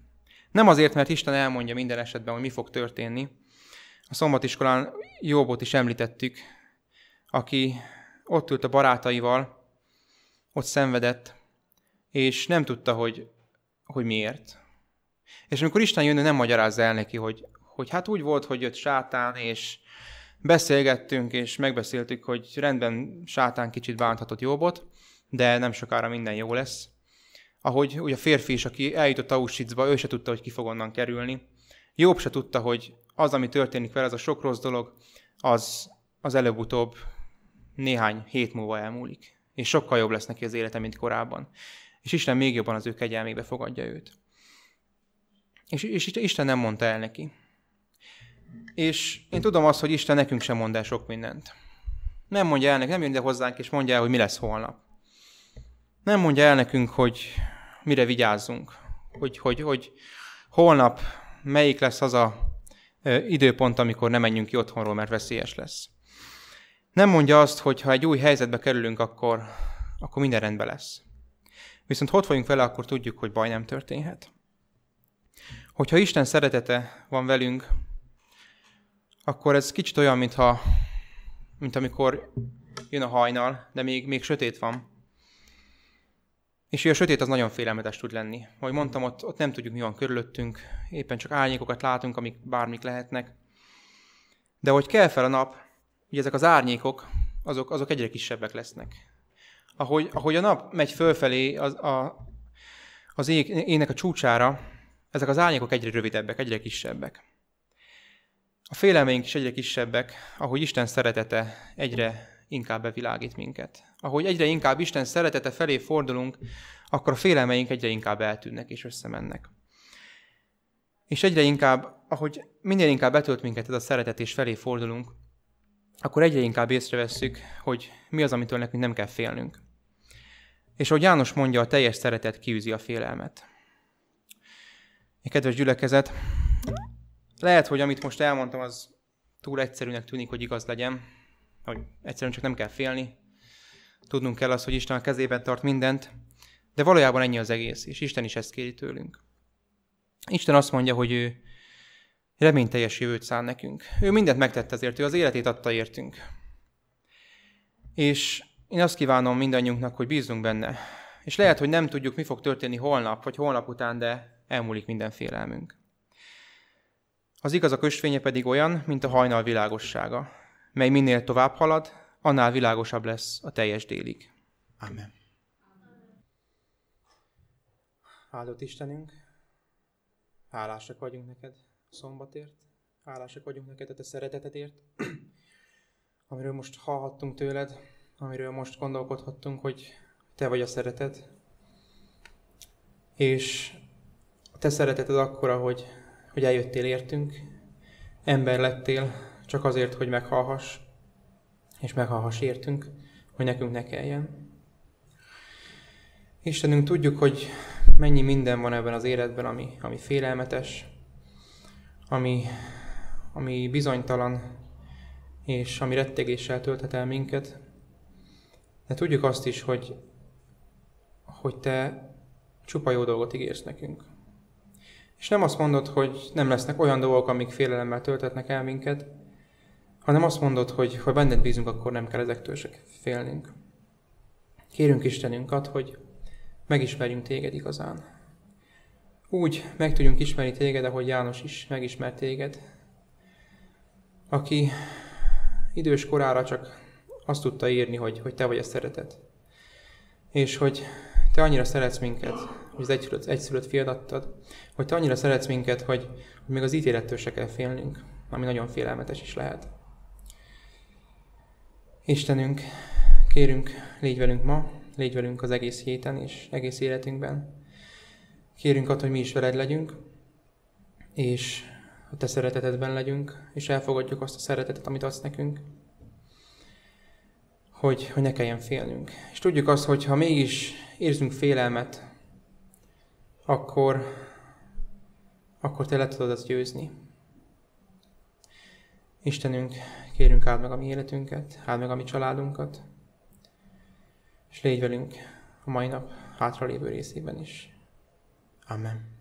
Speaker 1: Nem azért, mert Isten elmondja minden esetben, hogy mi fog történni. A szombatiskolán Jóbot is említettük, aki ott ült a barátaival, ott szenvedett, és nem tudta, hogy, hogy miért. És amikor Isten jön, nem magyarázza el neki, hogy, hogy hát úgy volt, hogy jött sátán, és beszélgettünk, és megbeszéltük, hogy rendben sátán kicsit bánthatott Jóbot, de nem sokára minden jó lesz ahogy ugye a férfi is, aki eljutott Auschwitzba, ő se tudta, hogy ki fog onnan kerülni. Jobb se tudta, hogy az, ami történik vele, az a sok rossz dolog, az, az előbb-utóbb néhány hét múlva elmúlik. És sokkal jobb lesz neki az élete, mint korábban. És Isten még jobban az ő kegyelmébe fogadja őt. És, és Isten nem mondta el neki. És én tudom azt, hogy Isten nekünk sem mond el sok mindent. Nem mondja el nekünk, nem jön ide hozzánk, és mondja el, hogy mi lesz holnap. Nem mondja el nekünk, hogy mire vigyázzunk, hogy, hogy, hogy holnap melyik lesz az a időpont, amikor nem menjünk ki otthonról, mert veszélyes lesz. Nem mondja azt, hogy ha egy új helyzetbe kerülünk, akkor, akkor minden rendben lesz. Viszont ott vagyunk vele, akkor tudjuk, hogy baj nem történhet. Hogyha Isten szeretete van velünk, akkor ez kicsit olyan, mintha, mint amikor jön a hajnal, de még, még sötét van. És a sötét az nagyon félelmetes tud lenni. Ahogy mondtam, ott, ott nem tudjuk, mi van körülöttünk, éppen csak árnyékokat látunk, amik bármik lehetnek. De hogy kell fel a nap, ugye ezek az árnyékok, azok, azok egyre kisebbek lesznek. Ahogy, ahogy a nap megy fölfelé az, a, az ég, ének a csúcsára, ezek az árnyékok egyre rövidebbek, egyre kisebbek. A félelmeink is egyre kisebbek, ahogy Isten szeretete egyre, inkább bevilágít minket. Ahogy egyre inkább Isten szeretete felé fordulunk, akkor a félelmeink egyre inkább eltűnnek és összemennek. És egyre inkább, ahogy minél inkább betölt minket ez a szeretet és felé fordulunk, akkor egyre inkább észrevesszük, hogy mi az, amitől nekünk nem kell félnünk. És ahogy János mondja, a teljes szeretet kiűzi a félelmet. Kedves gyülekezet, lehet, hogy amit most elmondtam, az túl egyszerűnek tűnik, hogy igaz legyen, hogy egyszerűen csak nem kell félni. Tudnunk kell azt, hogy Isten a kezében tart mindent, de valójában ennyi az egész, és Isten is ezt kéri tőlünk. Isten azt mondja, hogy ő reményteljes jövőt szán nekünk. Ő mindent megtett ezért, ő az életét adta értünk. És én azt kívánom mindannyiunknak, hogy bízzunk benne. És lehet, hogy nem tudjuk, mi fog történni holnap, vagy holnap után, de elmúlik minden félelmünk. Az igaz a kösvénye pedig olyan, mint a hajnal világossága, mely minél tovább halad, annál világosabb lesz a teljes délig. Amen. Áldott Istenünk, hálásak vagyunk neked szombatért, hálásak vagyunk neked a te szeretetedért, <clears throat> amiről most hallhattunk tőled, amiről most gondolkodhattunk, hogy te vagy a szeretet. És a te szereteted akkora, hogy, hogy eljöttél értünk, ember lettél, csak azért, hogy meghallhass, és meghallhass értünk, hogy nekünk ne kelljen. Istenünk, tudjuk, hogy mennyi minden van ebben az életben, ami, ami félelmetes, ami, ami bizonytalan, és ami rettegéssel tölthet el minket. De tudjuk azt is, hogy, hogy Te csupa jó dolgot ígérsz nekünk. És nem azt mondod, hogy nem lesznek olyan dolgok, amik félelemmel töltetnek el minket, hanem azt mondod, hogy ha benned bízunk, akkor nem kell ezektől se félnünk. Kérünk Istenünket, hogy megismerjünk téged igazán. Úgy meg tudjunk ismerni téged, ahogy János is megismert téged, aki idős korára csak azt tudta írni, hogy, hogy te vagy a szeretet. És hogy te annyira szeretsz minket, hogy az egyszülött, egyszülött fiad adtad, hogy te annyira szeretsz minket, hogy, hogy még az ítélettől se kell félnünk, ami nagyon félelmetes is lehet. Istenünk, kérünk, légy velünk ma, légy velünk az egész héten és egész életünkben. Kérünk attól, hogy mi is veled legyünk, és a te szeretetedben legyünk, és elfogadjuk azt a szeretetet, amit adsz nekünk, hogy, hogy ne kelljen félnünk. És tudjuk azt, hogy ha mégis érzünk félelmet, akkor, akkor te le tudod azt győzni. Istenünk, kérünk áld meg a mi életünket, áld meg a mi családunkat, és légy velünk a mai nap hátralévő részében is. Amen.